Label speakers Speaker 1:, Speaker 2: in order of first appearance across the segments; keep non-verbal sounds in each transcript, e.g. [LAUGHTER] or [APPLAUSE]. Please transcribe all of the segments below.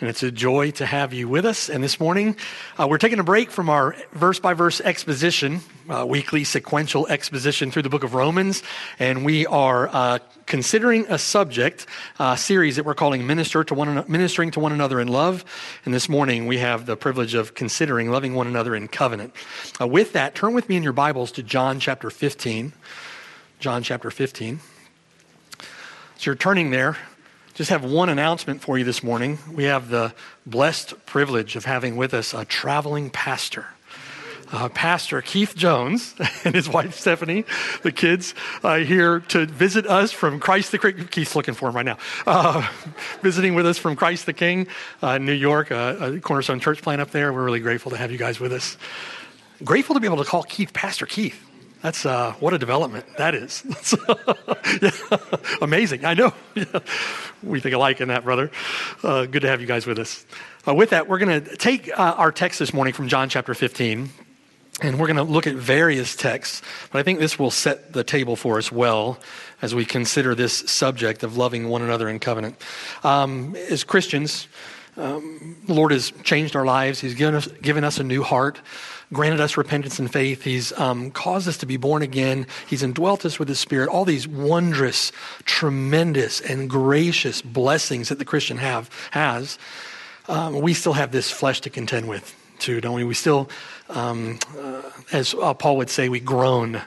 Speaker 1: And it's a joy to have you with us. And this morning, uh, we're taking a break from our verse by verse exposition, uh, weekly sequential exposition through the book of Romans. And we are uh, considering a subject uh, series that we're calling Minister to one, Ministering to One Another in Love. And this morning, we have the privilege of considering loving one another in covenant. Uh, with that, turn with me in your Bibles to John chapter 15. John chapter 15. So you're turning there just have one announcement for you this morning. We have the blessed privilege of having with us a traveling pastor. Uh, pastor Keith Jones [LAUGHS] and his wife Stephanie, the kids, uh, here to visit us from Christ the King. Keith's looking for him right now. Uh, [LAUGHS] visiting with us from Christ the King, uh, New York, uh, a Cornerstone Church plant up there. We're really grateful to have you guys with us. Grateful to be able to call Keith Pastor Keith. That's uh, what a development that is. [LAUGHS] yeah, amazing. I know. [LAUGHS] We think alike in that, brother. Uh, good to have you guys with us. Uh, with that, we're going to take uh, our text this morning from John chapter 15, and we're going to look at various texts. But I think this will set the table for us well as we consider this subject of loving one another in covenant. Um, as Christians, um, the Lord has changed our lives. He's given us, given us a new heart granted us repentance and faith. He's um, caused us to be born again. He's indwelt us with His Spirit. All these wondrous, tremendous, and gracious blessings that the Christian have has. Um, we still have this flesh to contend with, too, don't we? We still, um, uh, as uh, Paul would say, we groan.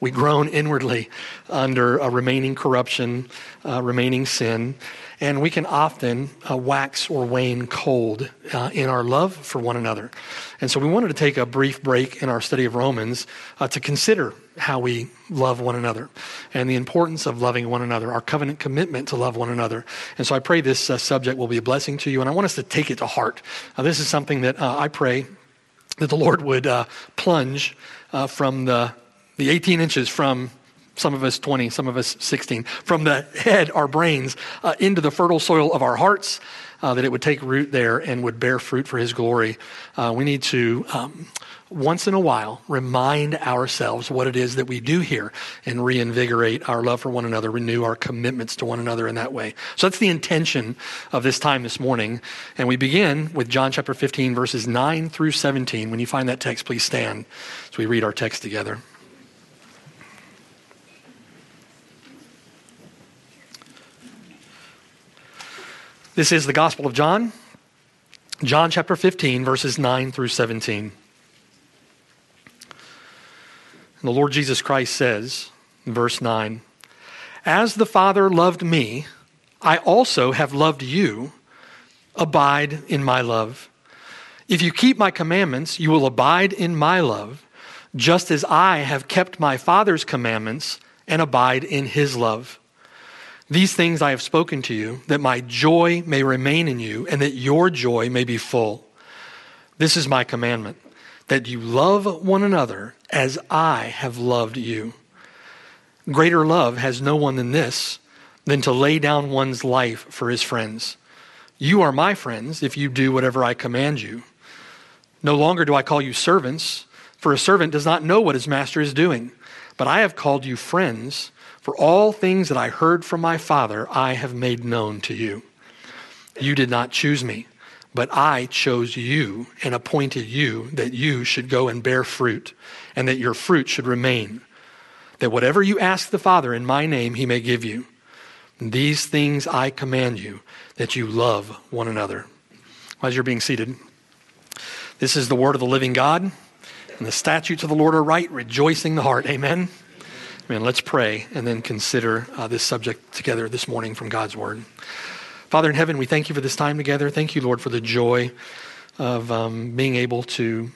Speaker 1: We groan inwardly under a remaining corruption, uh, remaining sin. And we can often uh, wax or wane cold uh, in our love for one another. And so we wanted to take a brief break in our study of Romans uh, to consider how we love one another and the importance of loving one another, our covenant commitment to love one another. And so I pray this uh, subject will be a blessing to you, and I want us to take it to heart. Uh, this is something that uh, I pray that the Lord would plunge from the, the 18 inches from some of us 20, some of us 16, from the head, our brains, uh, into the fertile soil of our hearts, uh, that it would take root there and would bear fruit for His glory. Uh, we need to, um, once in a while, remind ourselves what it is that we do here and reinvigorate our love for one another, renew our commitments to one another in that way. So that's the intention of this time this morning. And we begin with John chapter 15, verses 9 through 17. When you find that text, please stand as we read our text together. This is the Gospel of John, John chapter 15, verses 9 through 17. And the Lord Jesus Christ says, verse 9, As the Father loved me, I also have loved you. Abide in my love. If you keep my commandments, you will abide in my love, just as I have kept my Father's commandments and abide in his love. These things I have spoken to you, that my joy may remain in you, and that your joy may be full. This is my commandment, that you love one another as I have loved you. Greater love has no one than this, than to lay down one's life for his friends. You are my friends if you do whatever I command you. No longer do I call you servants, for a servant does not know what his master is doing, but I have called you friends. For all things that I heard from my Father, I have made known to you. You did not choose me, but I chose you and appointed you that you should go and bear fruit, and that your fruit should remain. That whatever you ask the Father in my name, he may give you. These things I command you, that you love one another. As you're being seated, this is the word of the living God, and the statutes of the Lord are right, rejoicing the heart. Amen. Amen. Let's pray and then consider uh, this subject together this morning from God's Word. Father in heaven, we thank you for this time together. Thank you, Lord, for the joy of um, being able to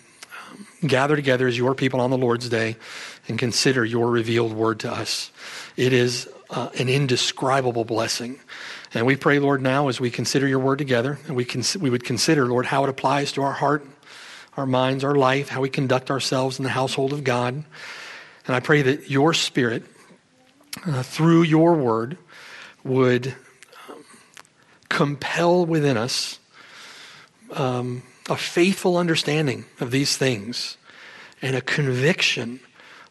Speaker 1: um, gather together as your people on the Lord's Day and consider your revealed Word to us. It is uh, an indescribable blessing. And we pray, Lord, now as we consider your Word together, and we, cons- we would consider, Lord, how it applies to our heart our minds, our life, how we conduct ourselves in the household of God. And I pray that your Spirit, uh, through your word, would um, compel within us um, a faithful understanding of these things and a conviction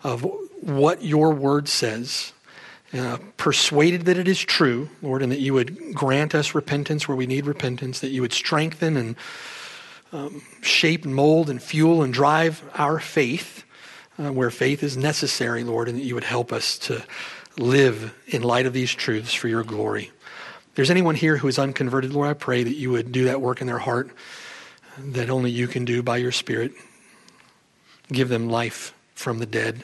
Speaker 1: of what your word says. Uh, persuaded that it is true, Lord, and that you would grant us repentance where we need repentance, that you would strengthen and um, shape and mold and fuel and drive our faith uh, where faith is necessary, Lord, and that you would help us to live in light of these truths for your glory. If there's anyone here who is unconverted, Lord, I pray that you would do that work in their heart that only you can do by your Spirit. Give them life from the dead,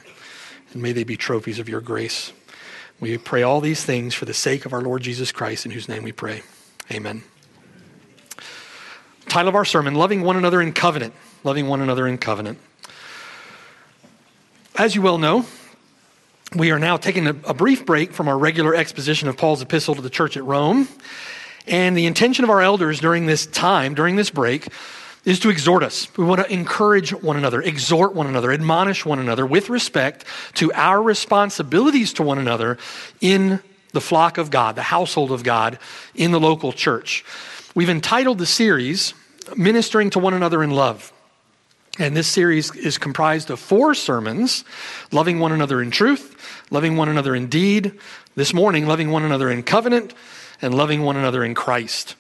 Speaker 1: and may they be trophies of your grace. We pray all these things for the sake of our Lord Jesus Christ, in whose name we pray. Amen. Title of our sermon Loving One Another in Covenant. Loving One Another in Covenant. As you well know, we are now taking a, a, brief break from our regular exposition of Paul's epistle to the church at Rome. And the intention of our elders during this time, during this break, is to exhort us. We want to encourage one another, exhort one another, admonish one another with respect to our responsibilities to one another in the flock of God, the household of God, in the local church. We've entitled the series Ministering to One Another in Love. And this series is comprised of four sermons loving one another in truth, loving one another in deed, this morning, loving one another in covenant, and loving one another in Christ.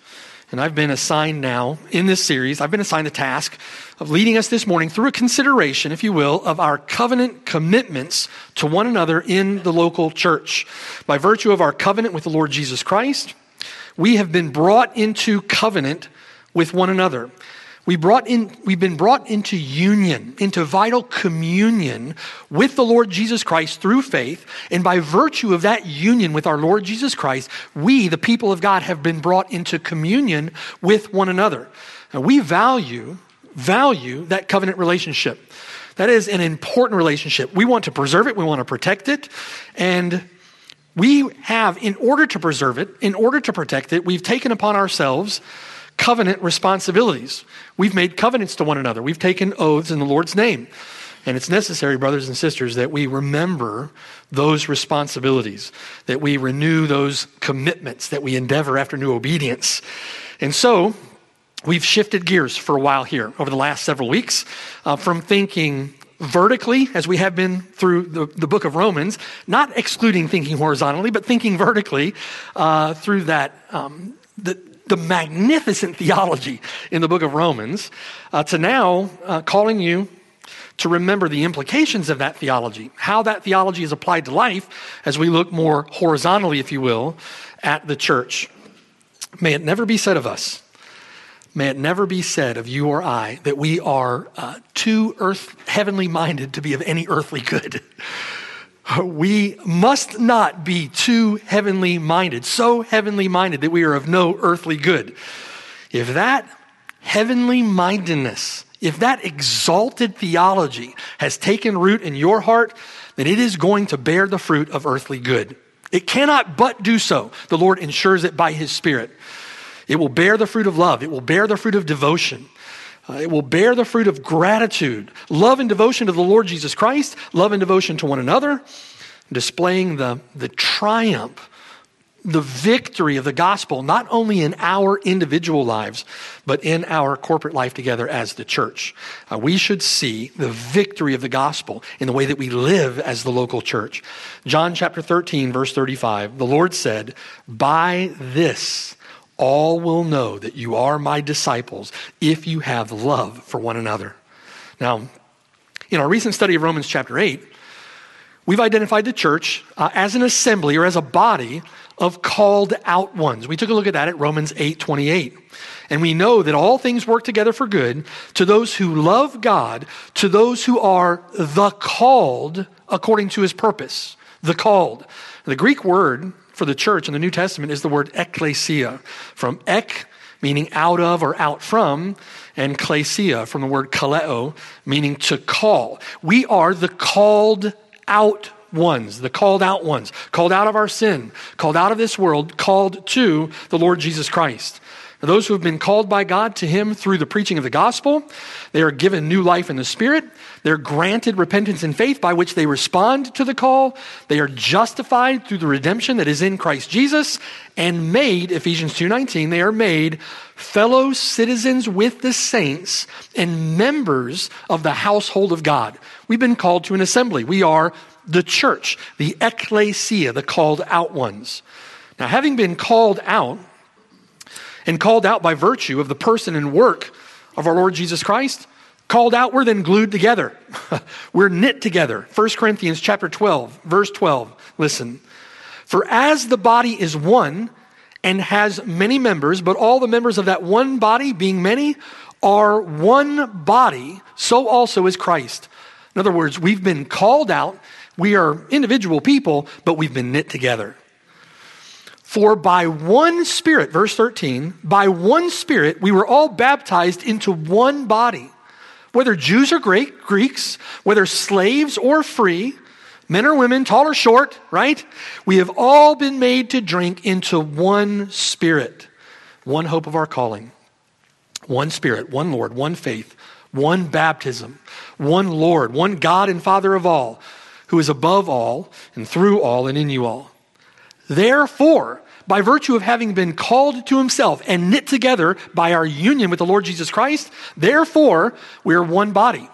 Speaker 1: And I've been assigned now in this series, I've been assigned the task of leading us this morning through a consideration, if you will, of our covenant commitments to one another in the local church. By virtue of our covenant with the Lord Jesus Christ, we have been brought into covenant with one another. We brought in, we've been brought into union, into vital communion with the Lord Jesus Christ through faith. And by virtue of that union with our Lord Jesus Christ, we, the people of God, have been brought into communion with one another. And we value, value that covenant relationship. That is an important relationship. We want to preserve it, we want to protect it. And we have, in order to preserve it, in order to protect it, we've taken upon ourselves covenant responsibilities. We've made covenants to one another, we've taken oaths in the Lord's name. And it's necessary, brothers and sisters, that we remember those responsibilities, that we renew those commitments, that we endeavor after new obedience. And so, we've shifted gears for a while here over the last several weeks uh, from thinking vertically, as we have been through the, the book of Romans, not excluding thinking horizontally, but thinking vertically uh, through that, um, the, the magnificent theology in the book of Romans, uh, to now uh, calling you to remember the implications of that theology, how that theology is applied to life as we look more horizontally, if you will, at the church. May it never be said of us, may it never be said of you or I that we are uh, too earth, heavenly minded to be of any earthly good. We must not be too heavenly minded, so heavenly minded that we are of no earthly good. If that heavenly mindedness, if that exalted theology has taken root in your heart, then it is going to bear the fruit of earthly good. It cannot but do so. The Lord ensures it by His Spirit. It will bear the fruit of love, it will bear the fruit of devotion. Uh, it will bear the fruit of gratitude, love and devotion to the Lord Jesus Christ, love and devotion to one another, displaying the, the triumph, the victory of the gospel, not only in our individual lives, but in our corporate life together as the church. Uh, we should see the victory of the gospel in the way that we live as the local church. John chapter 13, verse 35, the Lord said, By this, all will know that you are my disciples if you have love for one another. Now, in our recent study of Romans chapter 8, we've identified the church uh, as an assembly or as a body of called out ones. We took a look at that at Romans 8 28. And we know that all things work together for good to those who love God, to those who are the called according to his purpose. The called. The Greek word for the church in the New Testament is the word ecclesia, from ek, meaning out of or out from, and klesia, from the word kaleo, meaning to call. We are the called out ones, the called out ones, called out of our sin, called out of this world, called to the Lord Jesus Christ. those who have been called by God to Him through the preaching of the gospel. They are given new life in the Spirit. They're granted repentance and faith by which they respond to the call. They are justified through the redemption that is in Christ Jesus and made, Ephesians 2.19, they are made fellow citizens with the saints and members of the household of God. We've been called to an assembly. We are the church, the ecclesia, the called out ones. Now, having been called out, and called out by virtue of the person and work of our Lord Jesus Christ, called out, we're then glued together. [LAUGHS] we're knit together. 1 Corinthians chapter 12, verse 12. Listen. For as the body is one and has many members, but all the members of that one body, being many, are one body, so also is Christ. In other words, we've been called out. We are individual people, but we've been knit together. For by one Spirit, verse 13, by one Spirit we were all baptized into one body, whether Jews or Greek, Greeks, whether slaves or free, men or women, tall or short, right? We have all been made to drink into one Spirit, one hope of our calling, one Spirit, one Lord, one faith, one baptism, one Lord, one God and Father of all, who is above all and through all and in you all. Therefore, by virtue of having been called to himself and knit together by our union with the Lord Jesus Christ, therefore we are one body,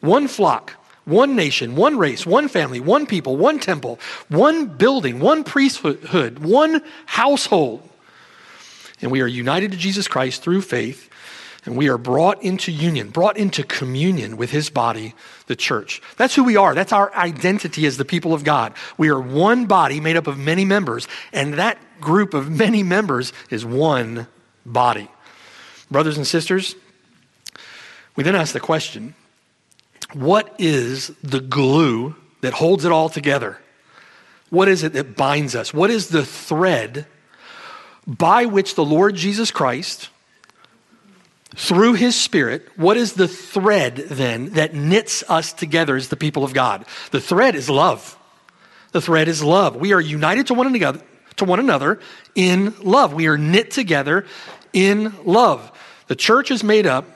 Speaker 1: one flock, one nation, one race, one family, one people, one temple, one building, one priesthood, one household. And we are united to Jesus Christ through faith and we are brought into union, brought into communion with his body, the church. That's who we are. That's our identity as the people of God. We are one body made up of many members, and that group of many members is one body. Brothers and sisters, we then ask the question what is the glue that holds it all together? What is it that binds us? What is the thread by which the Lord Jesus Christ, through his spirit, what is the thread then that knits us together as the people of God? The thread is love. The thread is love. We are united to one another, to one another in love. We are knit together in love. The church is made up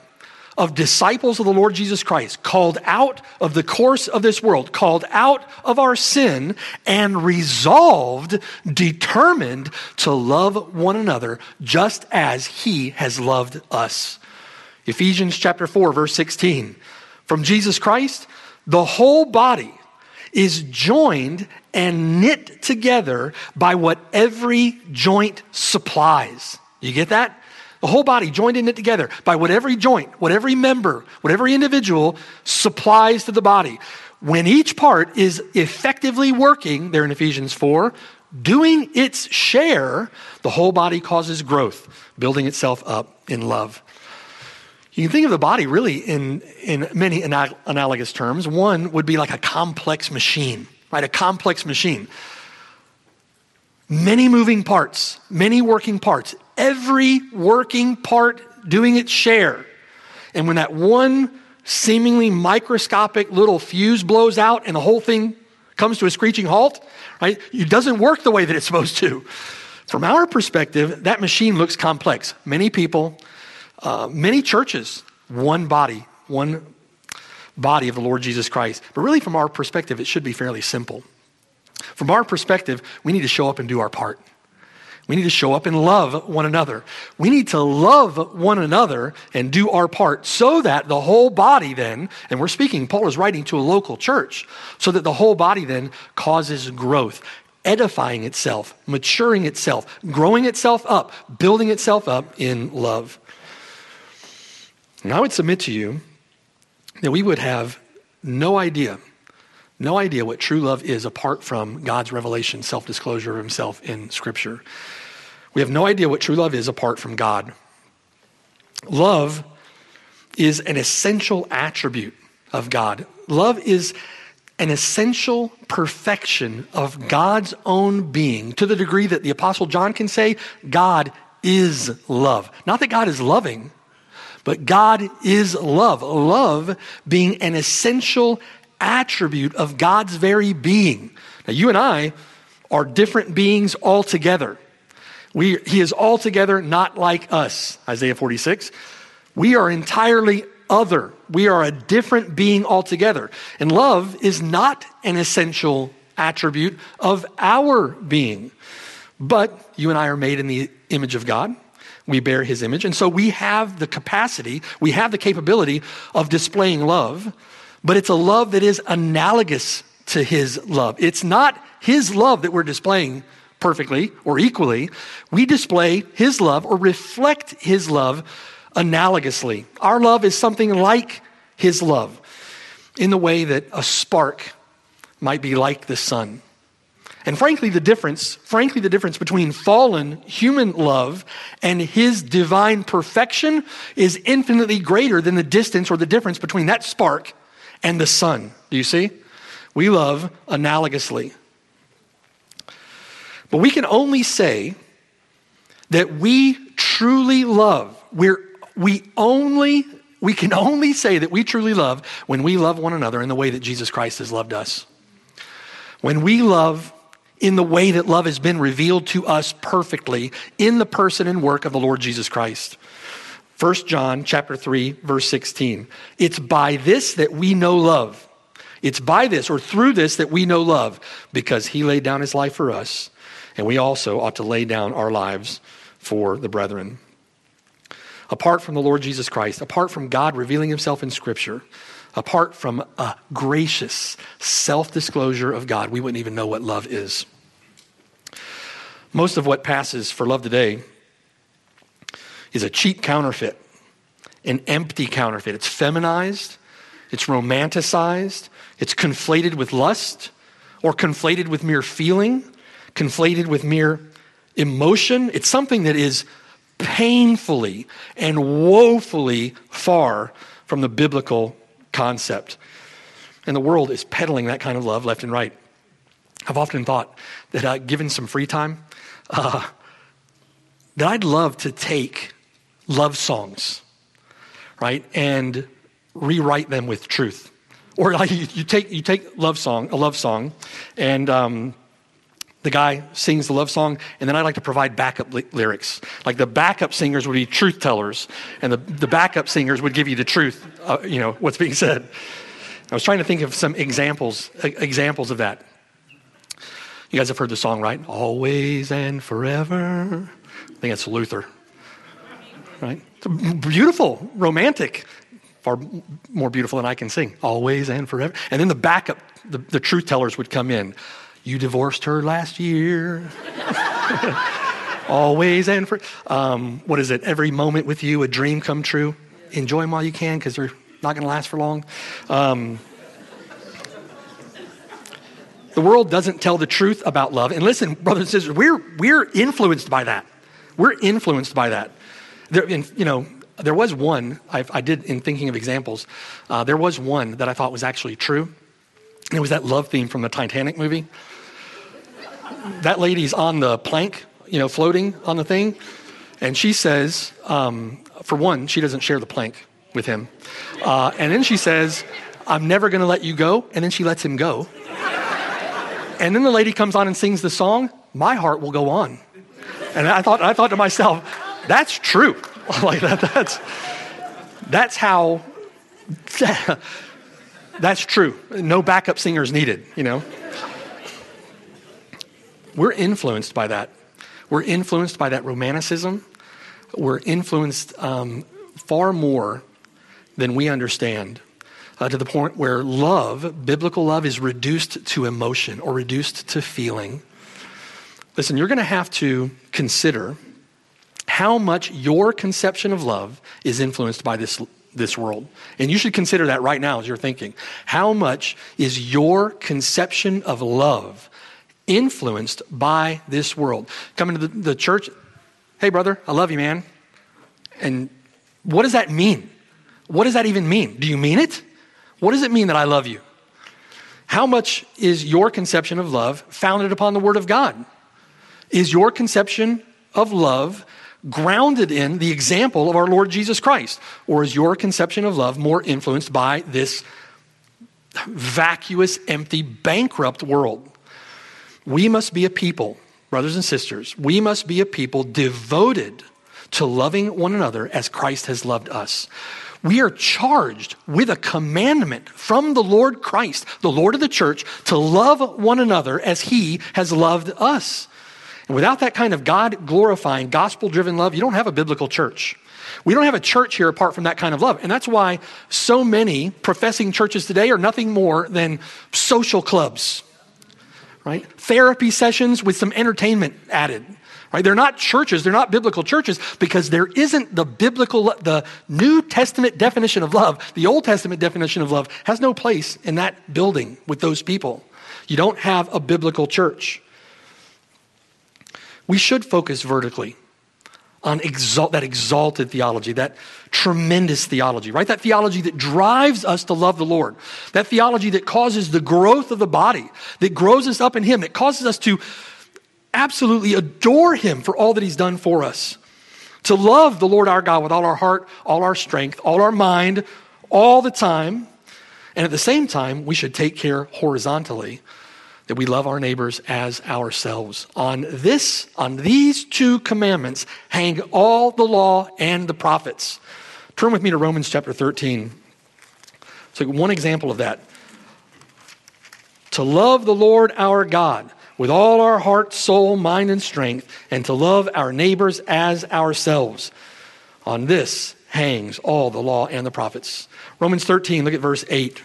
Speaker 1: of disciples of the Lord Jesus Christ, called out of the course of this world, called out of our sin, and resolved, determined to love one another just as He has loved us. Ephesians chapter 4, verse 16. From Jesus Christ, the whole body is joined and knit together by what every joint supplies. You get that? The whole body joined and knit together by what every joint, what every member, what every individual supplies to the body. When each part is effectively working, there in Ephesians 4, doing its share, the whole body causes growth, building itself up in love. You can think of the body really in, in many analogous terms. One would be like a complex machine, right? A complex machine. Many moving parts, many working parts, every working part doing its share. And when that one seemingly microscopic little fuse blows out and the whole thing comes to a screeching halt, right? It doesn't work the way that it's supposed to. From our perspective, that machine looks complex. Many people, uh, many churches, one body, one body of the Lord Jesus Christ. But really, from our perspective, it should be fairly simple. From our perspective, we need to show up and do our part. We need to show up and love one another. We need to love one another and do our part so that the whole body then, and we're speaking, Paul is writing to a local church, so that the whole body then causes growth, edifying itself, maturing itself, growing itself up, building itself up in love. And I would submit to you that we would have no idea, no idea what true love is apart from God's revelation, self disclosure of Himself in Scripture. We have no idea what true love is apart from God. Love is an essential attribute of God. Love is an essential perfection of God's own being to the degree that the Apostle John can say, God is love. Not that God is loving, but God is love. Love being an essential attribute of God's very being. Now, you and I are different beings altogether. We, he is altogether not like us, Isaiah 46. We are entirely other. We are a different being altogether. And love is not an essential attribute of our being. But you and I are made in the image of God. We bear his image. And so we have the capacity, we have the capability of displaying love, but it's a love that is analogous to his love. It's not his love that we're displaying perfectly or equally. We display his love or reflect his love analogously. Our love is something like his love in the way that a spark might be like the sun. And frankly, the difference, frankly, the difference between fallen human love and his divine perfection is infinitely greater than the distance or the difference between that spark and the sun. Do you see? We love analogously. But we can only say that we truly love. We're, we only we can only say that we truly love when we love one another in the way that Jesus Christ has loved us. When we love in the way that love has been revealed to us perfectly in the person and work of the Lord Jesus Christ. 1 John chapter 3 verse 16. It's by this that we know love. It's by this or through this that we know love because he laid down his life for us and we also ought to lay down our lives for the brethren. Apart from the Lord Jesus Christ, apart from God revealing himself in scripture, apart from a gracious self disclosure of God, we wouldn't even know what love is. Most of what passes for love today is a cheap counterfeit, an empty counterfeit. It's feminized, it's romanticized, it's conflated with lust, or conflated with mere feeling, conflated with mere emotion. It's something that is painfully and woefully far from the biblical concept. And the world is peddling that kind of love left and right. I've often thought that uh, given some free time, uh, that I'd love to take love songs, right, and rewrite them with truth. Or like you, take you take love song a love song, and um, the guy sings the love song, and then I like to provide backup li- lyrics. Like the backup singers would be truth tellers, and the, the backup singers would give you the truth, uh, you know, what's being said. I was trying to think of some examples, examples of that. You guys have heard the song, right? Always and forever. I think it's Luther, right? It's beautiful, romantic, far more beautiful than I can sing. Always and forever. And then the backup, the, the truth tellers would come in. You divorced her last year. [LAUGHS] Always and for, um, what is it? Every moment with you, a dream come true. Enjoy them while you can because they're not going to last for long. Um, the world doesn't tell the truth about love. And listen, brothers and sisters, we're, we're influenced by that. We're influenced by that. There, you know, there was one, I've, i did in thinking of examples, uh, there was one that I thought was actually true. It was that love theme from the Titanic movie. that lady's on the plank, you know, floating on the thing. And she says, um, for one, she doesn't share the plank with him. Uh, and then she says, I'm never going to let you go. And then she lets him go. And then the lady comes on and sings the song, My Heart Will Go On. And I thought, I thought to myself, that's true. [LAUGHS] like that, that's, that's how, [LAUGHS] that's true. No backup singers needed, you know. We're influenced by that. We're influenced by that romanticism. We're influenced um, far more than we understand uh, to the point where love, biblical love, is reduced to emotion or reduced to feeling. Listen, you're going to have to consider how much your conception of love is influenced by this, this world. And you should consider that right now as you're thinking. How much is your conception of love influenced by this world? Coming to the, the church, hey, brother, I love you, man. And what does that mean? What does that even mean? Do you mean it? What does it mean that I love you? How much is your conception of love founded upon the Word of God? Is your conception of love grounded in the example of our Lord Jesus Christ? Or is your conception of love more influenced by this vacuous, empty, bankrupt world? We must be a people, brothers and sisters, we must be a people devoted to loving one another as Christ has loved us. We are charged with a commandment from the Lord Christ, the Lord of the church, to love one another as he has loved us. And without that kind of God glorifying, gospel driven love, you don't have a biblical church. We don't have a church here apart from that kind of love. And that's why so many professing churches today are nothing more than social clubs, right? Therapy sessions with some entertainment added. Right? They're not churches, they're not biblical churches because there isn't the biblical the New Testament definition of love. The Old Testament definition of love has no place in that building with those people. You don't have a biblical church. We should focus vertically on exalt, that exalted theology, that tremendous theology, right? That theology that drives us to love the Lord. That theology that causes the growth of the body, that grows us up in Him, that causes us to absolutely adore Him for all that He's done for us. To love the Lord our God with all our heart, all our strength, all our mind, all the time. And at the same time, we should take care horizontally that we love our neighbors as ourselves. On this, on these two commandments hang all the law and the prophets. Turn with me to Romans chapter 13. So one example of that. To love the Lord our God with all our heart, soul, mind, and strength, and to love our neighbors as ourselves. On this hangs all the law and the prophets. Romans 13, look at verse 8.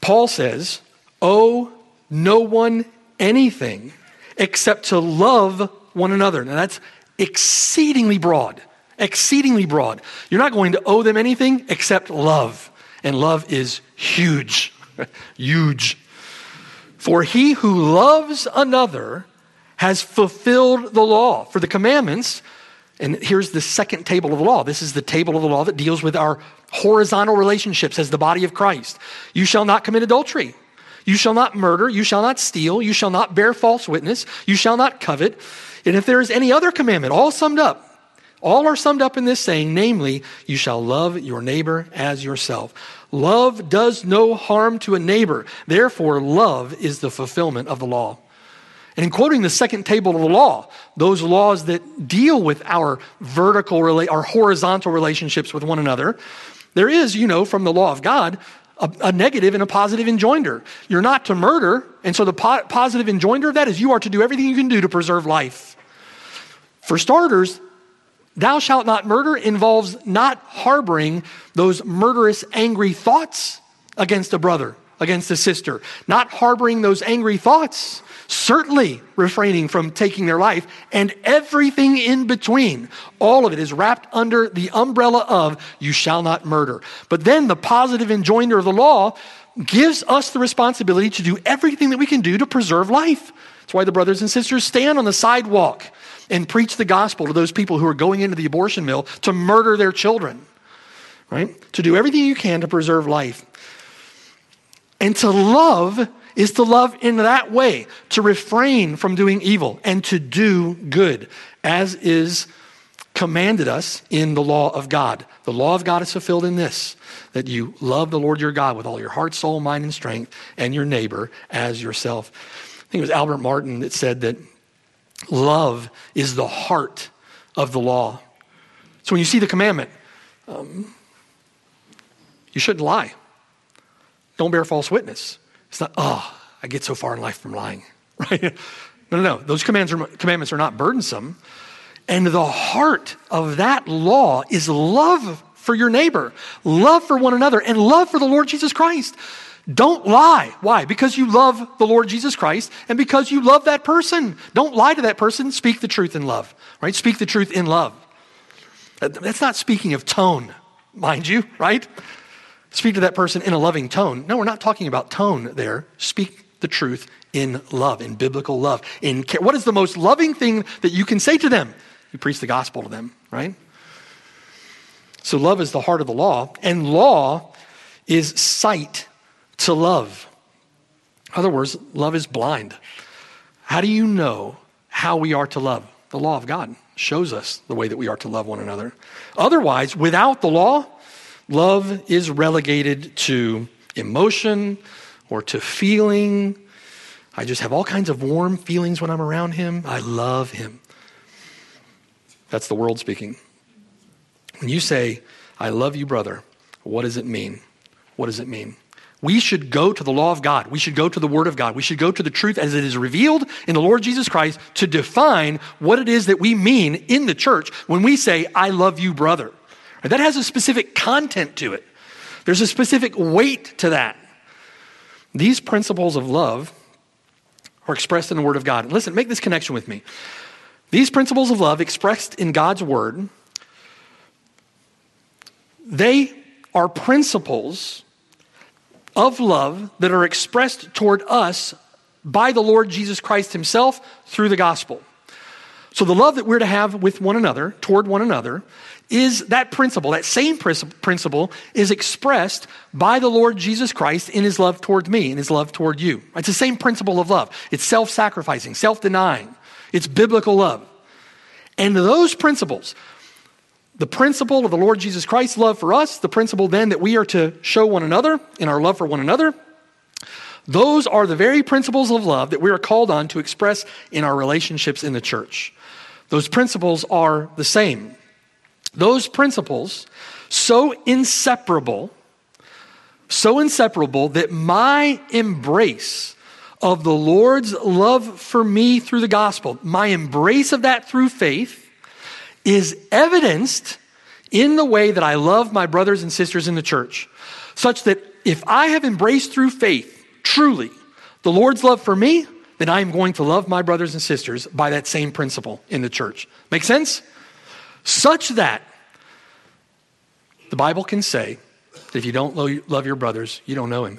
Speaker 1: Paul says, Owe no one anything except to love one another. Now that's exceedingly broad. Exceedingly broad. You're not going to owe them anything except love. And love is huge. [LAUGHS] huge. For he who loves another has fulfilled the law. For the commandments, and here's the second table of the law. This is the table of the law that deals with our horizontal relationships as the body of Christ. You shall not commit adultery. You shall not murder. You shall not steal. You shall not bear false witness. You shall not covet. And if there is any other commandment, all summed up, all are summed up in this saying, namely, you shall love your neighbor as yourself. Love does no harm to a neighbor. Therefore, love is the fulfillment of the law. And in quoting the second table of the law, those laws that deal with our vertical, our horizontal relationships with one another, there is, you know, from the law of God, a, a negative and a positive enjoinder. You're not to murder, and so the po- positive enjoinder of that is you are to do everything you can do to preserve life. For starters, thou shalt not murder involves not harboring those murderous, angry thoughts against a brother, against a sister, not harboring those angry thoughts certainly refraining from taking their life, and everything in between. All of it is wrapped under the umbrella of you shall not murder. But then the positive enjoinder of the law gives us the responsibility to do everything that we can do to preserve life. That's why the brothers and sisters stand on the sidewalk and preach the gospel to those people who are going into the abortion mill to murder their children, right? To do everything you can to preserve life. And to love is to love in that way, to refrain from doing evil and to do good, as is commanded us in the law of God. The law of God is fulfilled in this that you love the Lord your God with all your heart, soul, mind, and strength, and your neighbor as yourself. I think it was Albert Martin that said that love is the heart of the law. So when you see the commandment, um, you shouldn't lie. Don't bear false witness. It's not, oh, I get so far in life from lying, [LAUGHS] right? No, no, no. Those commands are, commandments are not burdensome. And the heart of that law is love for your neighbor, love for one another, and love for the Lord Jesus Christ. Don't lie. Why? Because you love the Lord Jesus Christ and because you love that person. Don't lie to that person. Speak the truth in love, right? Speak the truth in love. Uh, that's not speaking of tone, mind you, right? Speak to that person in a loving tone. No, we're not talking about tone there. Speak the truth in love, in biblical love. In care. What is the most loving thing that you can say to them? You preach the gospel to them, right? So love is the heart of the law, and law is sight to love. In other words, love is blind. How do you know how we are to love? The law of God shows us the way that we are to love one another. Otherwise, without the law, Love is relegated to emotion or to feeling. I just have all kinds of warm feelings when I'm around him. I love him. That's the world speaking. When you say, I love you, brother, what does it mean? What does it mean? We should go to the law of God. We should go to the Word of God. We should go to the truth as it is revealed in the Lord Jesus Christ to define what it is that we mean in the church when we say, I love you, brother. That has a specific content to it, there's a specific weight to that. These principles of love are expressed in the Word of God. Listen, make this connection with me. These principles of love expressed in God's Word, they are principles of love that are expressed toward us by the Lord Jesus Christ Himself through the gospel. So, the love that we're to have with one another, toward one another, is that principle, that same principle is expressed by the Lord Jesus Christ in his love toward me, in his love toward you. It's the same principle of love. It's self sacrificing, self denying, it's biblical love. And those principles, the principle of the Lord Jesus Christ's love for us, the principle then that we are to show one another in our love for one another, those are the very principles of love that we are called on to express in our relationships in the church. Those principles are the same. Those principles, so inseparable, so inseparable that my embrace of the Lord's love for me through the gospel, my embrace of that through faith, is evidenced in the way that I love my brothers and sisters in the church. Such that if I have embraced through faith, truly, the Lord's love for me, then I am going to love my brothers and sisters by that same principle in the church. Make sense? Such that the Bible can say that if you don't love your brothers, you don't know him.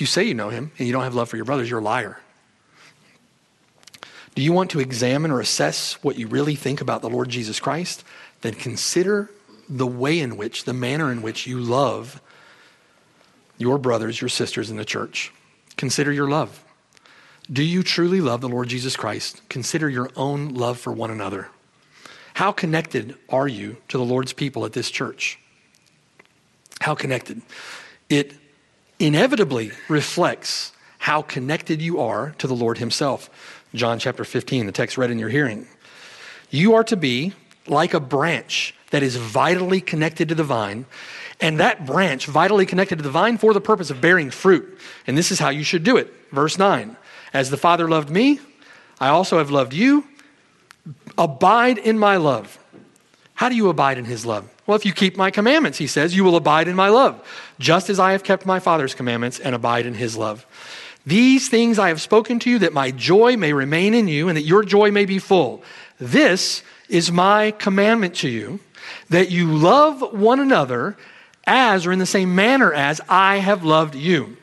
Speaker 1: You say you know him and you don't have love for your brothers, you're a liar. Do you want to examine or assess what you really think about the Lord Jesus Christ? Then consider the way in which, the manner in which you love your brothers, your sisters in the church. Consider your love. Do you truly love the Lord Jesus Christ? Consider your own love for one another. How connected are you to the Lord's people at this church? How connected? It inevitably reflects how connected you are to the Lord Himself. John chapter 15, the text read in your hearing. You are to be like a branch that is vitally connected to the vine, and that branch vitally connected to the vine for the purpose of bearing fruit. And this is how you should do it. Verse 9 As the Father loved me, I also have loved you. Abide in my love. How do you abide in his love? Well, if you keep my commandments, he says, you will abide in my love, just as I have kept my Father's commandments and abide in his love. These things I have spoken to you that my joy may remain in you and that your joy may be full. This is my commandment to you that you love one another as or in the same manner as I have loved you.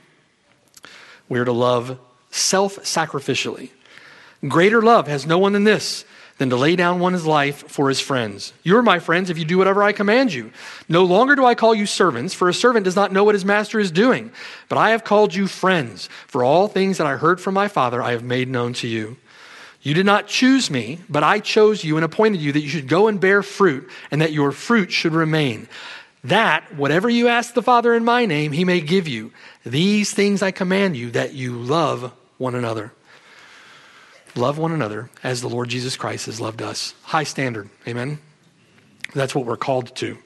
Speaker 1: We're to love self sacrificially. Greater love has no one than this than to lay down one's life for his friends. You're my friends if you do whatever I command you. No longer do I call you servants, for a servant does not know what his master is doing. But I have called you friends, for all things that I heard from my Father I have made known to you. You did not choose me, but I chose you and appointed you that you should go and bear fruit, and that your fruit should remain. That, whatever you ask the Father in my name, he may give you. These things I command you, that you love one another. Love one another as the Lord Jesus Christ has loved us. High standard. Amen. That's what we're called to.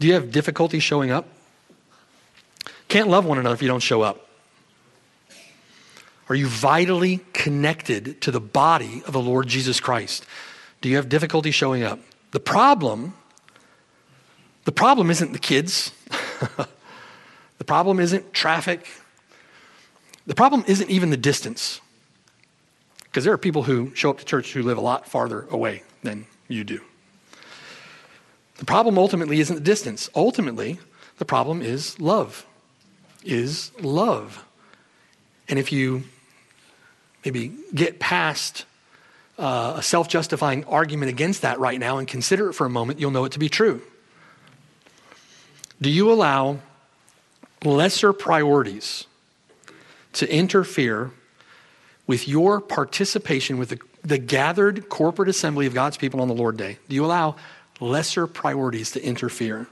Speaker 1: Do you have difficulty showing up? Can't love one another if you don't show up. Are you vitally connected to the body of the Lord Jesus Christ? Do you have difficulty showing up? The problem, the problem isn't the kids. [LAUGHS] the problem isn't traffic. The problem isn't even the distance, because there are people who show up to church who live a lot farther away than you do. The problem ultimately isn't the distance. Ultimately, the problem is love. Is love. And if you maybe get past uh, a self justifying argument against that right now and consider it for a moment, you'll know it to be true. Do you allow lesser priorities to interfere with your participation with the, the gathered corporate assembly of God's people on the Lord Day? Do you allow lesser priorities to interfere?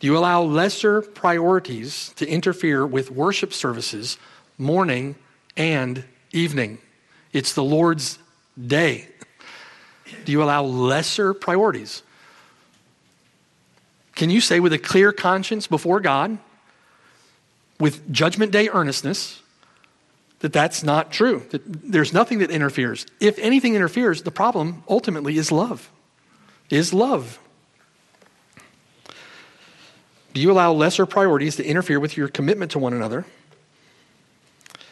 Speaker 1: Do you allow lesser priorities to interfere with worship services morning and evening? It's the Lord's day. Do you allow lesser priorities? Can you say with a clear conscience before God, with judgment day earnestness, that that's not true? That there's nothing that interferes. If anything interferes, the problem ultimately is love. Is love. Do you allow lesser priorities to interfere with your commitment to one another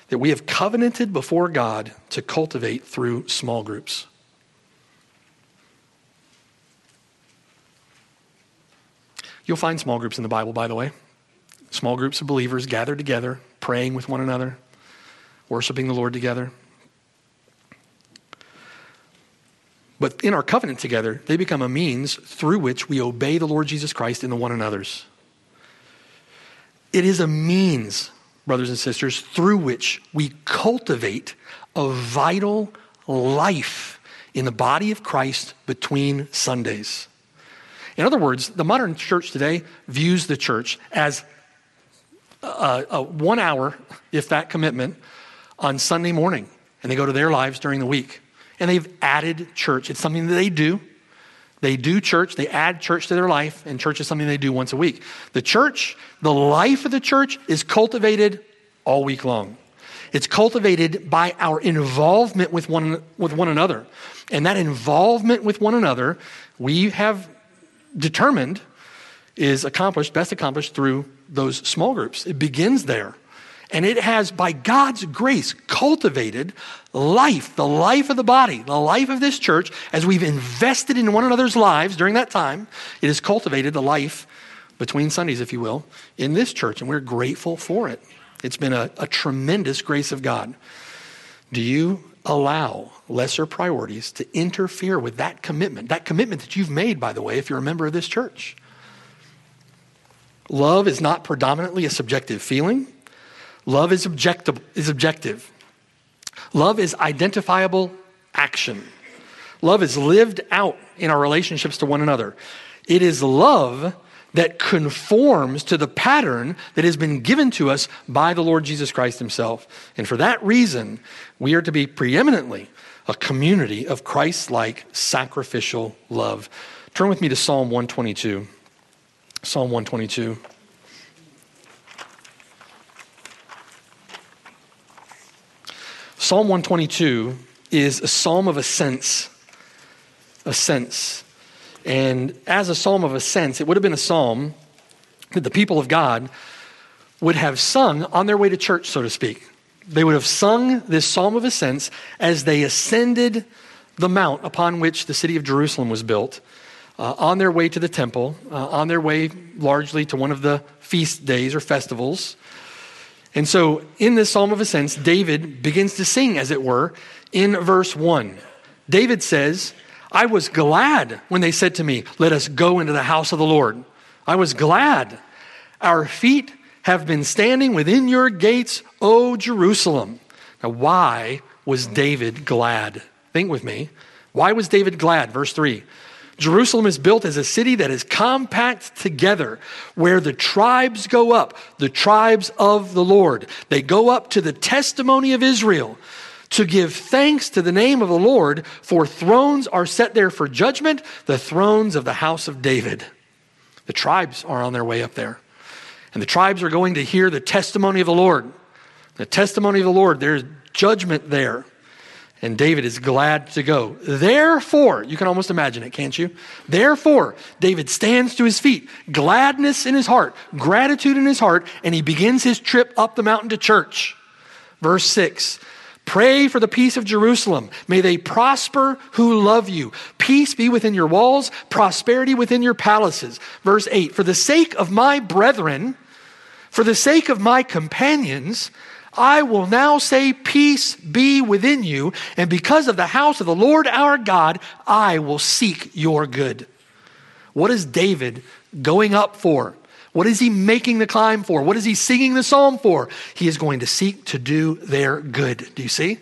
Speaker 1: that we have covenanted before God to cultivate through small groups? You'll find small groups in the Bible, by the way. Small groups of believers gathered together, praying with one another, worshiping the Lord together. But in our covenant together, they become a means through which we obey the Lord Jesus Christ in the one another's. It is a means, brothers and sisters, through which we cultivate a vital life in the body of Christ between Sundays. In other words, the modern church today views the church as a, a one hour, if that commitment, on Sunday morning, and they go to their lives during the week. And they've added church. It's something that they do. They do church, they add church to their life, and church is something they do once a week. The church, the life of the church, is cultivated all week long. It's cultivated by our involvement with one, with one another. And that involvement with one another, we have determined, is accomplished, best accomplished through those small groups. It begins there. And it has, by God's grace, cultivated life, the life of the body, the life of this church, as we've invested in one another's lives during that time. It has cultivated the life between Sundays, if you will, in this church, and we're grateful for it. It's been a, a tremendous grace of God. Do you allow lesser priorities to interfere with that commitment? That commitment that you've made, by the way, if you're a member of this church. Love is not predominantly a subjective feeling. Love is objective, is objective. Love is identifiable action. Love is lived out in our relationships to one another. It is love that conforms to the pattern that has been given to us by the Lord Jesus Christ Himself. And for that reason, we are to be preeminently a community of Christ like sacrificial love. Turn with me to Psalm 122. Psalm 122. Psalm 122 is a psalm of ascents. Ascents. And as a psalm of ascents, it would have been a psalm that the people of God would have sung on their way to church, so to speak. They would have sung this psalm of ascents as they ascended the mount upon which the city of Jerusalem was built, uh, on their way to the temple, uh, on their way largely to one of the feast days or festivals. And so, in this Psalm of Ascents, David begins to sing, as it were, in verse 1. David says, I was glad when they said to me, Let us go into the house of the Lord. I was glad. Our feet have been standing within your gates, O Jerusalem. Now, why was David glad? Think with me. Why was David glad? Verse 3 Jerusalem is built as a city that is compact together, where the tribes go up, the tribes of the Lord. They go up to the testimony of Israel to give thanks to the name of the Lord, for thrones are set there for judgment, the thrones of the house of David. The tribes are on their way up there. And the tribes are going to hear the testimony of the Lord. The testimony of the Lord, there's judgment there. And David is glad to go. Therefore, you can almost imagine it, can't you? Therefore, David stands to his feet, gladness in his heart, gratitude in his heart, and he begins his trip up the mountain to church. Verse 6 Pray for the peace of Jerusalem. May they prosper who love you. Peace be within your walls, prosperity within your palaces. Verse 8 For the sake of my brethren, for the sake of my companions, I will now say, Peace be within you, and because of the house of the Lord our God, I will seek your good. What is David going up for? What is he making the climb for? What is he singing the psalm for? He is going to seek to do their good. Do you see?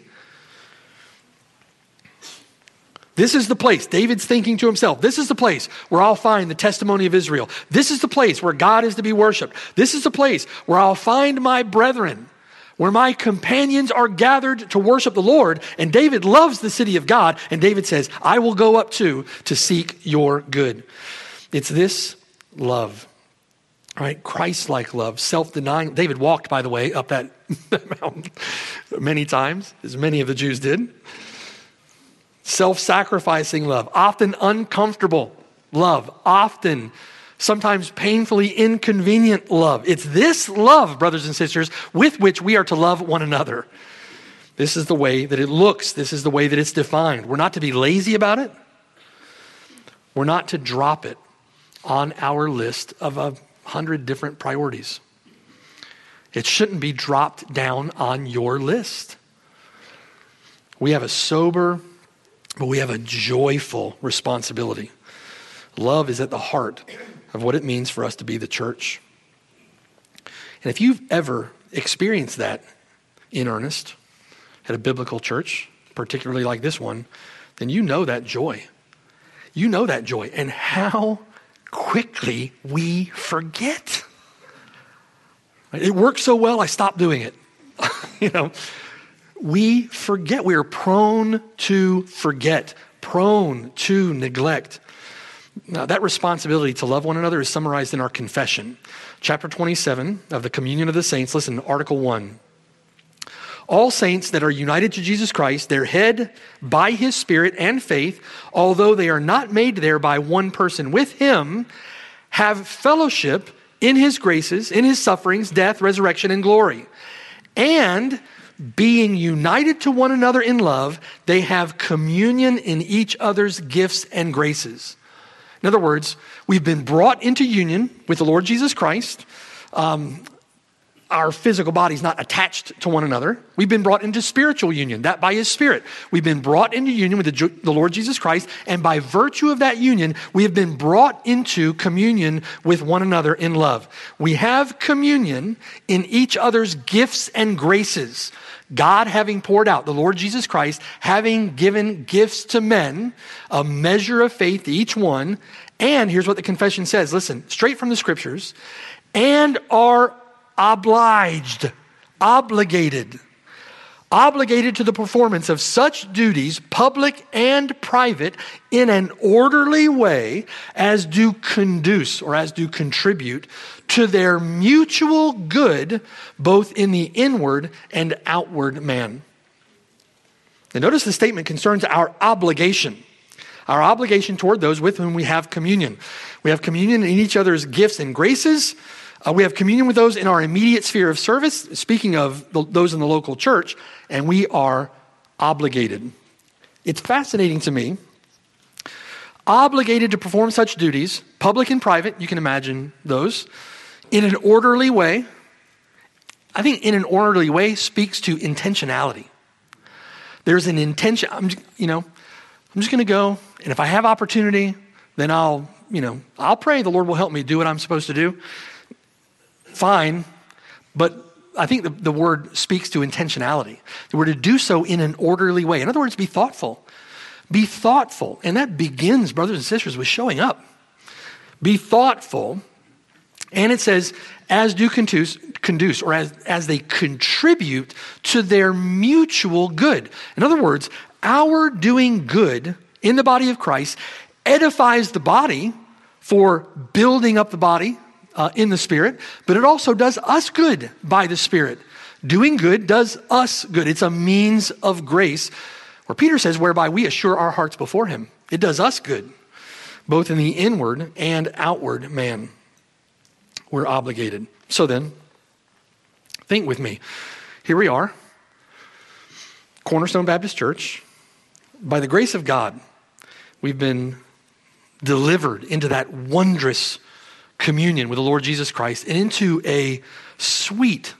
Speaker 1: This is the place. David's thinking to himself, this is the place where I'll find the testimony of Israel. This is the place where God is to be worshiped. This is the place where I'll find my brethren, where my companions are gathered to worship the Lord. And David loves the city of God. And David says, I will go up too to seek your good. It's this love, right? Christ like love, self denying. David walked, by the way, up [LAUGHS] that mountain many times, as many of the Jews did self sacrificing love, often uncomfortable love, often sometimes painfully inconvenient love. It's this love, brothers and sisters, with which we are to love one another. This is the way that it looks, this is the way that it's defined. We're not to be lazy about it, we're not to drop it on our list of a hundred different priorities. It shouldn't be dropped down on your list. We have a sober, but we have a joyful responsibility. Love is at the heart of what it means for us to be the church. And if you've ever experienced that in earnest at a biblical church, particularly like this one, then you know that joy. You know that joy and how quickly we forget. It worked so well, I stopped doing it. [LAUGHS] you know, we forget. We are prone to forget, prone to neglect. Now, that responsibility to love one another is summarized in our confession. Chapter 27 of the Communion of the Saints. Listen, Article 1. All saints that are united to Jesus Christ, their head by his Spirit and faith, although they are not made there by one person with him, have fellowship in his graces, in his sufferings, death, resurrection, and glory. And being united to one another in love, they have communion in each other's gifts and graces. In other words, we've been brought into union with the Lord Jesus Christ. Um, our physical bodies not attached to one another. We've been brought into spiritual union, that by His Spirit. We've been brought into union with the, the, Lord Jesus Christ, and by virtue of that union, we have been brought into communion with one another in love. We have communion in each other's gifts and graces. God having poured out, the Lord Jesus Christ having given gifts to men, a measure of faith to each one. And here's what the confession says listen, straight from the scriptures, and are obliged, obligated obligated to the performance of such duties, public and private, in an orderly way as do conduce or as do contribute to their mutual good, both in the inward and outward man. And notice the statement concerns our obligation. Our obligation toward those with whom we have communion. We have communion in each other's gifts and graces. Uh, we have communion with those in our immediate sphere of service, speaking of the, those in the local church, and we are obligated. It's fascinating to me. Obligated to perform such duties, public and private, you can imagine those, in an orderly way. I think in an orderly way speaks to intentionality. There's an intention, I'm, you know, I'm just going to go, and if I have opportunity, then I'll, you know, I'll pray the Lord will help me do what I'm supposed to do fine, but I think the, the word speaks to intentionality. We're to do so in an orderly way. In other words, be thoughtful. Be thoughtful. And that begins, brothers and sisters, with showing up. Be thoughtful. And it says, as do conduce, conduce or as, as they contribute to their mutual good. In other words, our doing good in the body of Christ edifies the body for building up the body, uh, in the Spirit, but it also does us good by the Spirit. Doing good does us good. It's a means of grace, where Peter says, whereby we assure our hearts before Him. It does us good, both in the inward and outward man. We're obligated. So then, think with me. Here we are, Cornerstone Baptist Church. By the grace of God, we've been delivered into that wondrous communion with the Lord Jesus Christ and into a sweet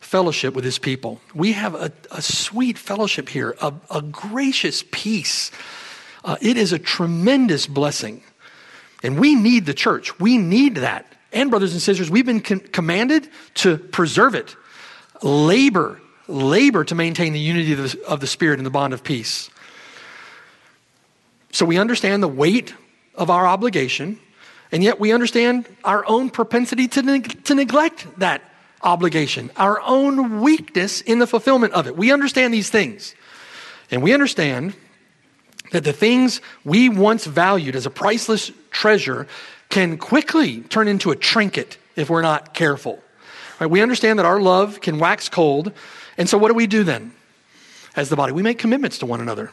Speaker 1: fellowship with his people. We have a, a sweet fellowship here, a, a gracious peace. Uh, it is a tremendous blessing. And we need the church. We need that. And, brothers and sisters, we've been con- commanded to preserve it, labor, labor to maintain the unity of the, of the Spirit and the bond of peace. So we understand the weight of our obligation, and yet we understand our own propensity to, neg- to neglect that obligation, our own weakness in the fulfillment of it. We understand these things. And we understand that the things we once valued as a priceless treasure can quickly turn into a trinket if we're not careful. Right? We understand that our love can wax cold. And so, what do we do then as the body? We make commitments to one another.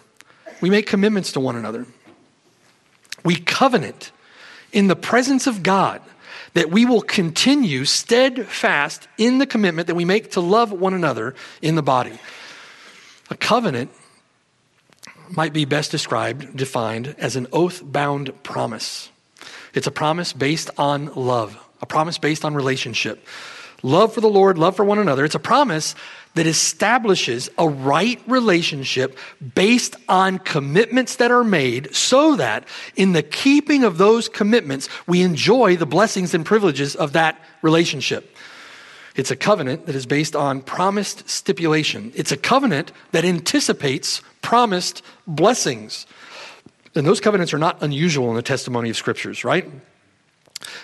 Speaker 1: We make commitments to one another. We covenant in the presence of God that we will continue steadfast in the commitment that we make to love one another in the body. A covenant might be best described, defined as an oath bound promise. It's a promise based on love, a promise based on relationship. Love for the Lord, love for one another. It's a promise that establishes a right relationship based on commitments that are made so that in the keeping of those commitments, we enjoy the blessings and privileges of that relationship. It's a covenant that is based on promised stipulation. It's a covenant that anticipates promised blessings. And those covenants are not unusual in the testimony of scriptures, right?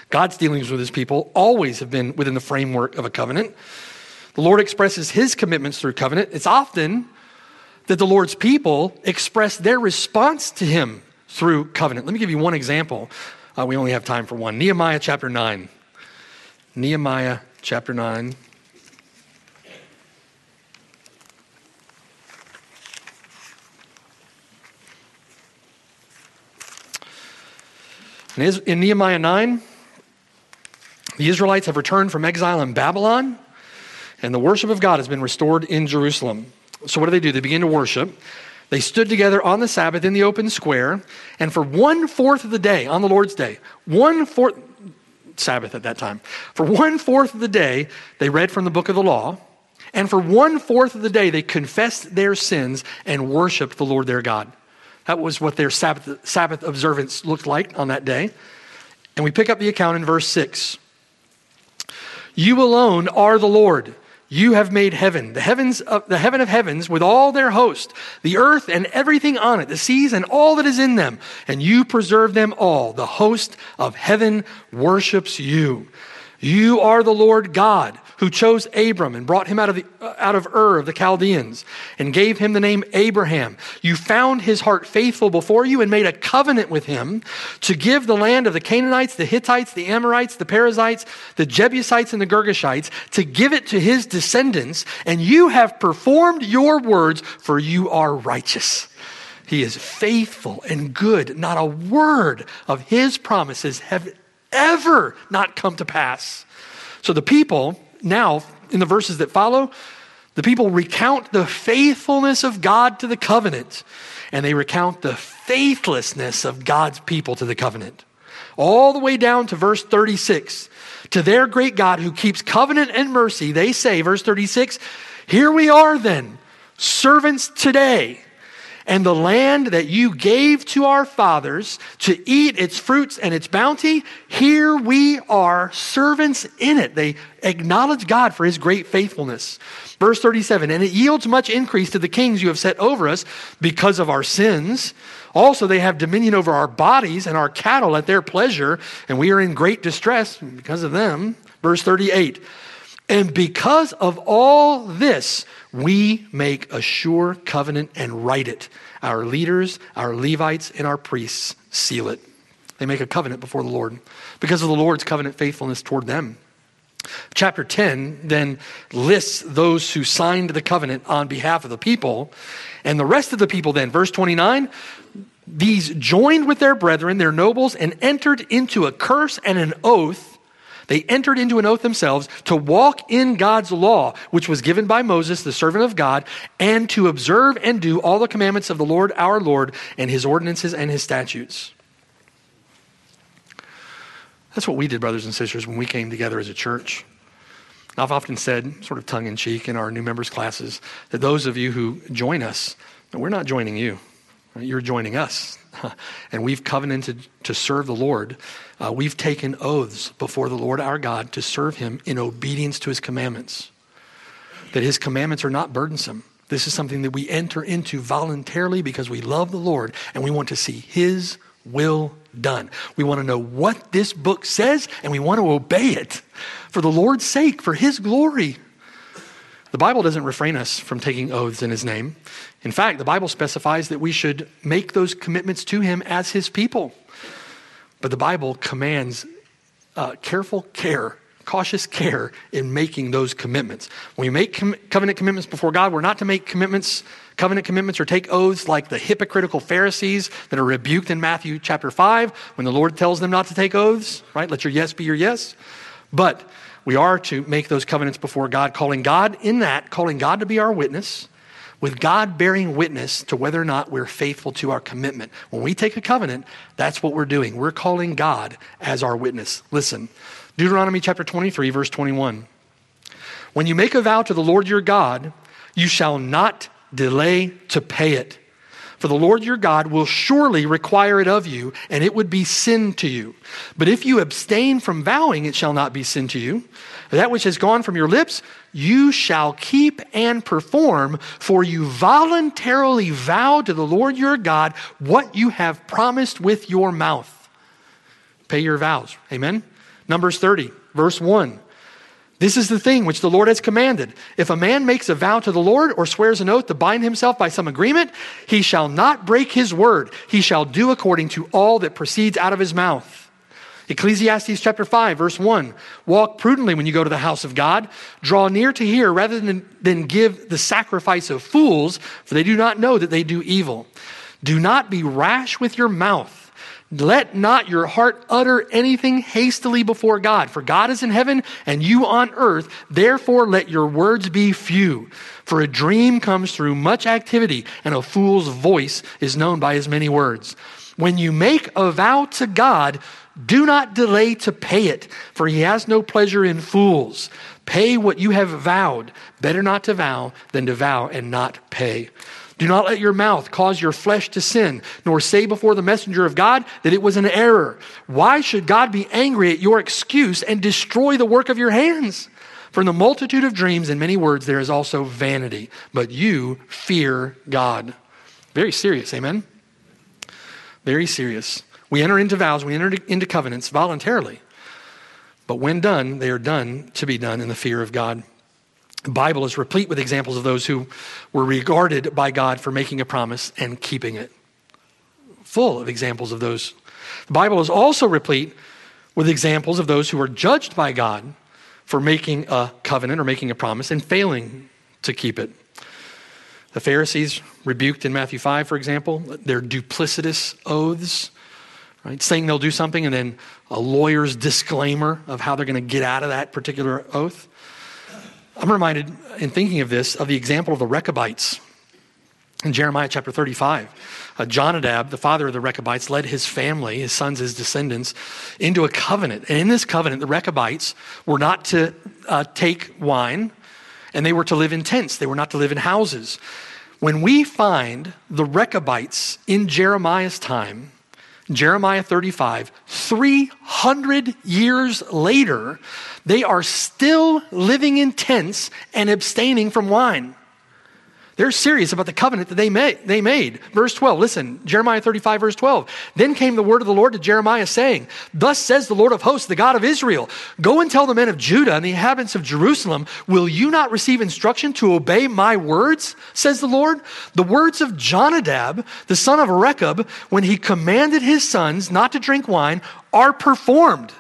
Speaker 1: God's dealings with his people always have been within the framework of a covenant. The Lord expresses his commitments through covenant. It's often that the Lord's people express their response to him through covenant. Let me give you one example. Uh, we only have time for one. Nehemiah chapter 9. Nehemiah chapter 9. In Nehemiah 9, the Israelites have returned from exile in Babylon, and the worship of God has been restored in Jerusalem. So, what do they do? They begin to worship. They stood together on the Sabbath in the open square, and for one fourth of the day, on the Lord's day, one fourth, Sabbath at that time, for one fourth of the day, they read from the book of the law, and for one fourth of the day, they confessed their sins and worshiped the Lord their God. That was what their Sabbath, Sabbath observance looked like on that day. And we pick up the account in verse 6. You alone are the Lord. You have made heaven, the heavens of the heaven of heavens with all their host, the earth and everything on it, the seas and all that is in them, and you preserve them all. The host of heaven worships you. You are the Lord God who chose Abram and brought him out of, the, uh, out of Ur of the Chaldeans and gave him the name Abraham. You found his heart faithful before you and made a covenant with him to give the land of the Canaanites, the Hittites, the Amorites, the Perizzites, the Jebusites, and the Girgashites to give it to his descendants. And you have performed your words, for you are righteous. He is faithful and good. Not a word of his promises have ever not come to pass. So the people now, in the verses that follow, the people recount the faithfulness of God to the covenant, and they recount the faithlessness of God's people to the covenant. All the way down to verse 36. To their great God who keeps covenant and mercy, they say, verse 36, Here we are then, servants today and the land that you gave to our fathers to eat its fruits and its bounty, here we are servants in it. They acknowledge God for his great faithfulness. Verse 37 And it yields much increase to the kings you have set over us because of our sins. Also, they have dominion over our bodies and our cattle at their pleasure, and we are in great distress because of them. Verse 38 And because of all this, we make a sure covenant and write it. Our leaders, our Levites, and our priests seal it. They make a covenant before the Lord because of the Lord's covenant faithfulness toward them. Chapter 10 then lists those who signed the covenant on behalf of the people. And the rest of the people, then, verse 29, these joined with their brethren, their nobles, and entered into a curse and an oath they entered into an oath themselves to walk in God's law, which was given by Moses, the servant of God, and to observe and do all the commandments of the Lord our Lord and his ordinances and his statutes. That's what we did, brothers and sisters, when we came together as a church. I've often said, sort of tongue in cheek, in our new members' classes, that those of you who join us, we're not joining you. You're joining us. [LAUGHS] And we've covenanted to serve the Lord. Uh, we've taken oaths before the Lord our God to serve him in obedience to his commandments. That his commandments are not burdensome, This is something that we enter into voluntarily because we love the Lord and we want to see His will done. We want to know what this book says and we want to obey it for the Lord's sake, for His glory. The Bible doesn't refrain us from taking oaths in His name. In fact, the Bible specifies that we should make those commitments to Him as His people. But the Bible commands uh, careful care cautious care in making those commitments. When we make com- covenant commitments before God, we're not to make commitments, covenant commitments, or take oaths like the hypocritical Pharisees that are rebuked in Matthew chapter 5 when the Lord tells them not to take oaths, right? Let your yes be your yes. But we are to make those covenants before God, calling God in that, calling God to be our witness, with God bearing witness to whether or not we're faithful to our commitment. When we take a covenant, that's what we're doing. We're calling God as our witness. Listen, Deuteronomy chapter 23, verse 21. When you make a vow to the Lord your God, you shall not delay to pay it. For the Lord your God will surely require it of you, and it would be sin to you. But if you abstain from vowing, it shall not be sin to you. That which has gone from your lips, you shall keep and perform, for you voluntarily vow to the Lord your God what you have promised with your mouth. Pay your vows. Amen? Numbers 30, verse 1. This is the thing which the Lord has commanded. If a man makes a vow to the Lord or swears an oath to bind himself by some agreement, he shall not break his word. He shall do according to all that proceeds out of his mouth. Ecclesiastes chapter 5, verse 1. Walk prudently when you go to the house of God. Draw near to hear rather than, than give the sacrifice of fools, for they do not know that they do evil. Do not be rash with your mouth let not your heart utter anything hastily before God, for God is in heaven and you on earth. Therefore, let your words be few. For a dream comes through much activity, and a fool's voice is known by his many words. When you make a vow to God, do not delay to pay it, for he has no pleasure in fools. Pay what you have vowed. Better not to vow than to vow and not pay. Do not let your mouth cause your flesh to sin, nor say before the messenger of God that it was an error. Why should God be angry at your excuse and destroy the work of your hands? For in the multitude of dreams and many words there is also vanity, but you fear God. Very serious, amen? Very serious. We enter into vows, we enter into covenants voluntarily. But when done, they are done to be done in the fear of God. The Bible is replete with examples of those who were regarded by God for making a promise and keeping it. Full of examples of those. The Bible is also replete with examples of those who were judged by God for making a covenant or making a promise and failing to keep it. The Pharisees rebuked in Matthew 5, for example, their duplicitous oaths, right? Saying they'll do something and then a lawyer's disclaimer of how they're going to get out of that particular oath. I'm reminded, in thinking of this, of the example of the Rechabites in Jeremiah chapter 35. Uh, Jonadab, the father of the Rechabites, led his family, his sons, his descendants, into a covenant. And in this covenant, the Rechabites were not to uh, take wine and they were to live in tents, they were not to live in houses. When we find the Rechabites in Jeremiah's time, Jeremiah 35, 300 years later, they are still living in tents and abstaining from wine. They're serious about the covenant that they made, they made. Verse 12, listen, Jeremiah 35, verse 12. Then came the word of the Lord to Jeremiah, saying, Thus says the Lord of hosts, the God of Israel, Go and tell the men of Judah and the inhabitants of Jerusalem, Will you not receive instruction to obey my words? says the Lord. The words of Jonadab, the son of Rechab, when he commanded his sons not to drink wine, are performed.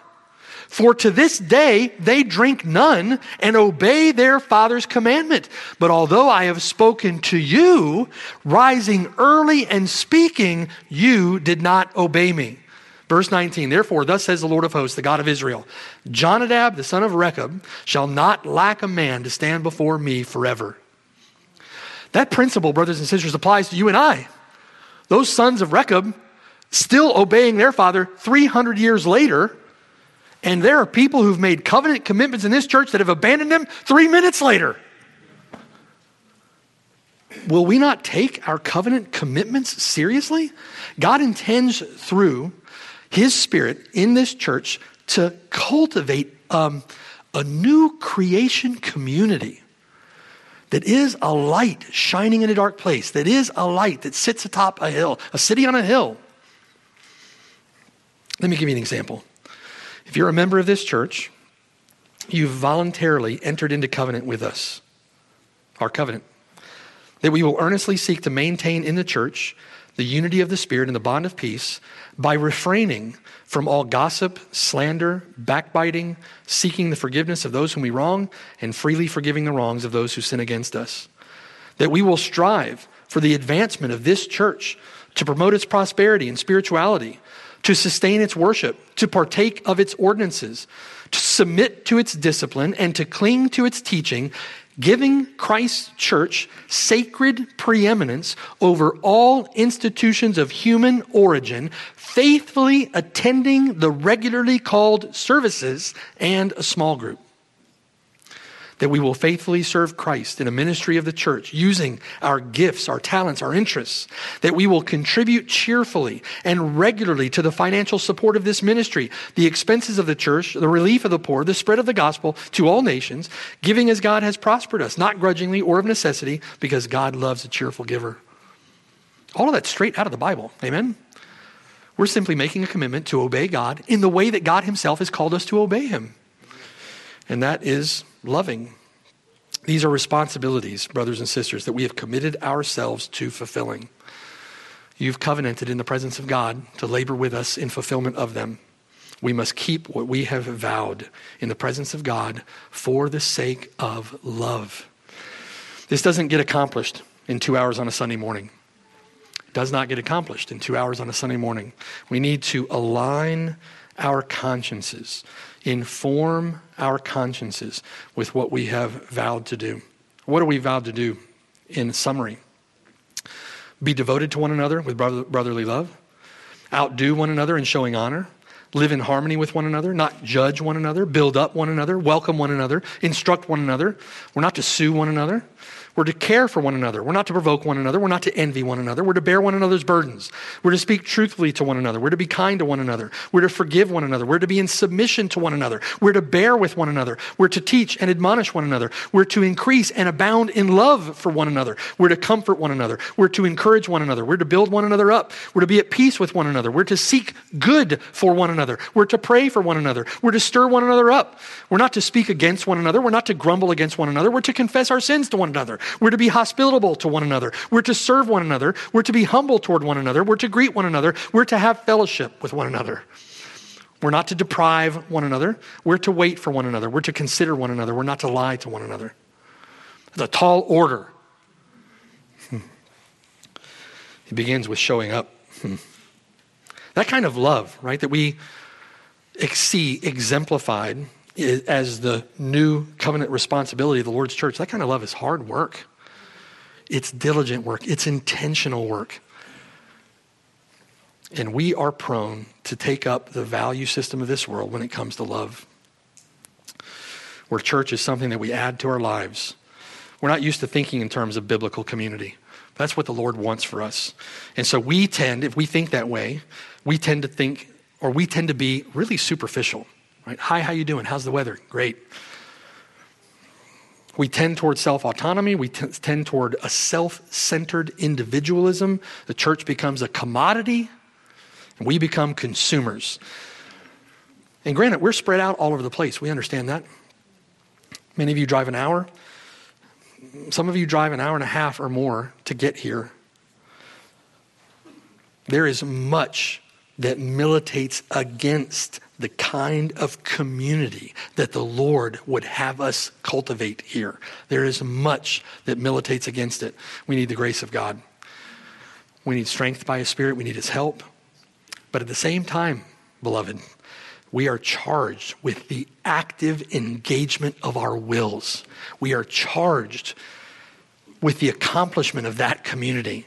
Speaker 1: For to this day they drink none and obey their father's commandment. But although I have spoken to you, rising early and speaking, you did not obey me. Verse 19, therefore, thus says the Lord of hosts, the God of Israel Jonadab, the son of Rechab, shall not lack a man to stand before me forever. That principle, brothers and sisters, applies to you and I. Those sons of Rechab, still obeying their father 300 years later, and there are people who've made covenant commitments in this church that have abandoned them three minutes later. Will we not take our covenant commitments seriously? God intends through His Spirit in this church to cultivate um, a new creation community that is a light shining in a dark place, that is a light that sits atop a hill, a city on a hill. Let me give you an example. If you're a member of this church, you've voluntarily entered into covenant with us, our covenant, that we will earnestly seek to maintain in the church the unity of the Spirit and the bond of peace by refraining from all gossip, slander, backbiting, seeking the forgiveness of those whom we wrong, and freely forgiving the wrongs of those who sin against us. That we will strive for the advancement of this church, to promote its prosperity and spirituality, to sustain its worship, to partake of its ordinances, to submit to its discipline, and to cling to its teaching, giving Christ's church sacred preeminence over all institutions of human origin, faithfully attending the regularly called services and a small group that we will faithfully serve Christ in a ministry of the church using our gifts, our talents, our interests, that we will contribute cheerfully and regularly to the financial support of this ministry, the expenses of the church, the relief of the poor, the spread of the gospel to all nations, giving as God has prospered us, not grudgingly or of necessity, because God loves a cheerful giver. All of that's straight out of the Bible. Amen? We're simply making a commitment to obey God in the way that God Himself has called us to obey Him. And that is loving. These are responsibilities, brothers and sisters, that we have committed ourselves to fulfilling. You've covenanted in the presence of God to labor with us in fulfillment of them. We must keep what we have vowed in the presence of God for the sake of love. This doesn't get accomplished in two hours on a Sunday morning. It does not get accomplished in two hours on a Sunday morning. We need to align our consciences inform our consciences with what we have vowed to do. What are we vowed to do in summary? Be devoted to one another with brotherly love, outdo one another in showing honor, live in harmony with one another, not judge one another, build up one another, welcome one another, instruct one another. We're not to sue one another. We're to care for one another. We're not to provoke one another. We're not to envy one another. We're to bear one another's burdens. We're to speak truthfully to one another. We're to be kind to one another. We're to forgive one another. We're to be in submission to one another. We're to bear with one another. We're to teach and admonish one another. We're to increase and abound in love for one another. We're to comfort one another. We're to encourage one another. We're to build one another up. We're to be at peace with one another. We're to seek good for one another. We're to pray for one another. We're to stir one another up. We're not to speak against one another. We're not to grumble against one another. We're to confess our sins to one another. We're to be hospitable to one another. We're to serve one another. We're to be humble toward one another. We're to greet one another. We're to have fellowship with one another. We're not to deprive one another. We're to wait for one another. We're to consider one another. We're not to lie to one another. It's a tall order. Hmm. It begins with showing up. Hmm. That kind of love, right, that we see exemplified as the new covenant responsibility of the Lord's church, that kind of love is hard work. It's diligent work, it's intentional work. And we are prone to take up the value system of this world when it comes to love. Where church is something that we add to our lives. We're not used to thinking in terms of biblical community. That's what the Lord wants for us. And so we tend, if we think that way, we tend to think, or we tend to be really superficial. Right? Hi, how you doing? How's the weather? Great. We tend toward self autonomy. We t- tend toward a self centered individualism. The church becomes a commodity, and we become consumers. And granted, we're spread out all over the place. We understand that. Many of you drive an hour. Some of you drive an hour and a half or more to get here. There is much that militates against the kind of community that the Lord would have us cultivate here. There is much that militates against it. We need the grace of God. We need strength by His Spirit. We need His help. But at the same time, beloved, we are charged with the active engagement of our wills. We are charged with the accomplishment of that community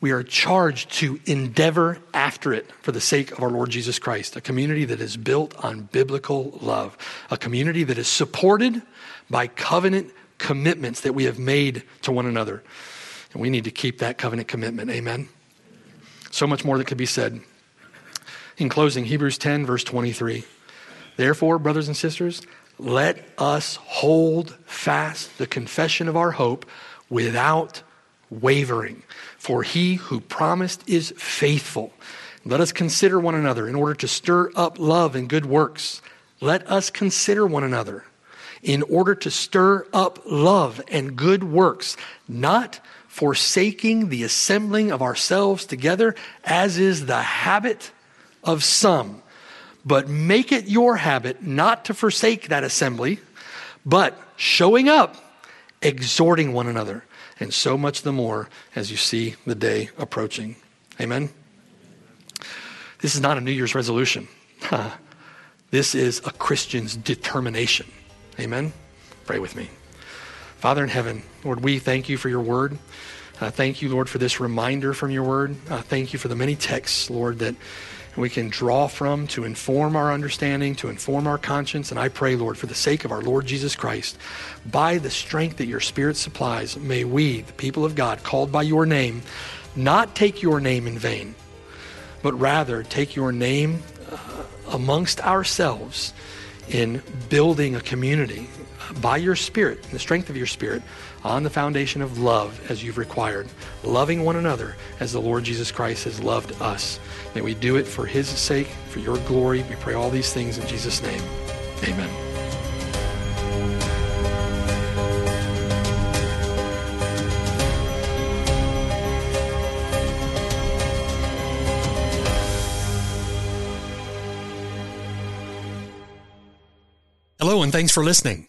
Speaker 1: we are charged to endeavor after it for the sake of our Lord Jesus Christ, a community that is built on biblical love, a community that is supported by covenant commitments that we have made to one another. And we need to keep that covenant commitment. Amen. So much more that could be said. In closing, Hebrews 10, verse 23. Therefore, brothers and sisters, let us hold fast the confession of our hope without wavering. For he who promised is faithful. Let us consider one another in order to stir up love and good works. Let us consider one another in order to stir up love and good works, not forsaking the assembling of ourselves together, as is the habit of some. But make it your habit not to forsake that assembly, but showing up, exhorting one another, and so much the more as you see the day approaching. Amen. This is not a New Year's resolution. [LAUGHS] this is a Christian's determination. Amen. Pray with me. Father in heaven, Lord, we thank you for your word. Uh, thank you, Lord, for this reminder from your word. Uh, thank you for the many texts, Lord, that we can draw from to inform our understanding, to inform our conscience. And I pray, Lord, for the sake of our Lord Jesus Christ, by the strength that your Spirit supplies, may we, the people of God, called by your name, not take your name in vain, but rather take your name uh, amongst ourselves in building a community by your Spirit, the strength of your Spirit, on the foundation of love as you've required, loving one another as the Lord Jesus Christ has loved us. May we do it for his sake, for your glory. We pray all these things in Jesus' name. Amen.
Speaker 2: Hello, and thanks for listening.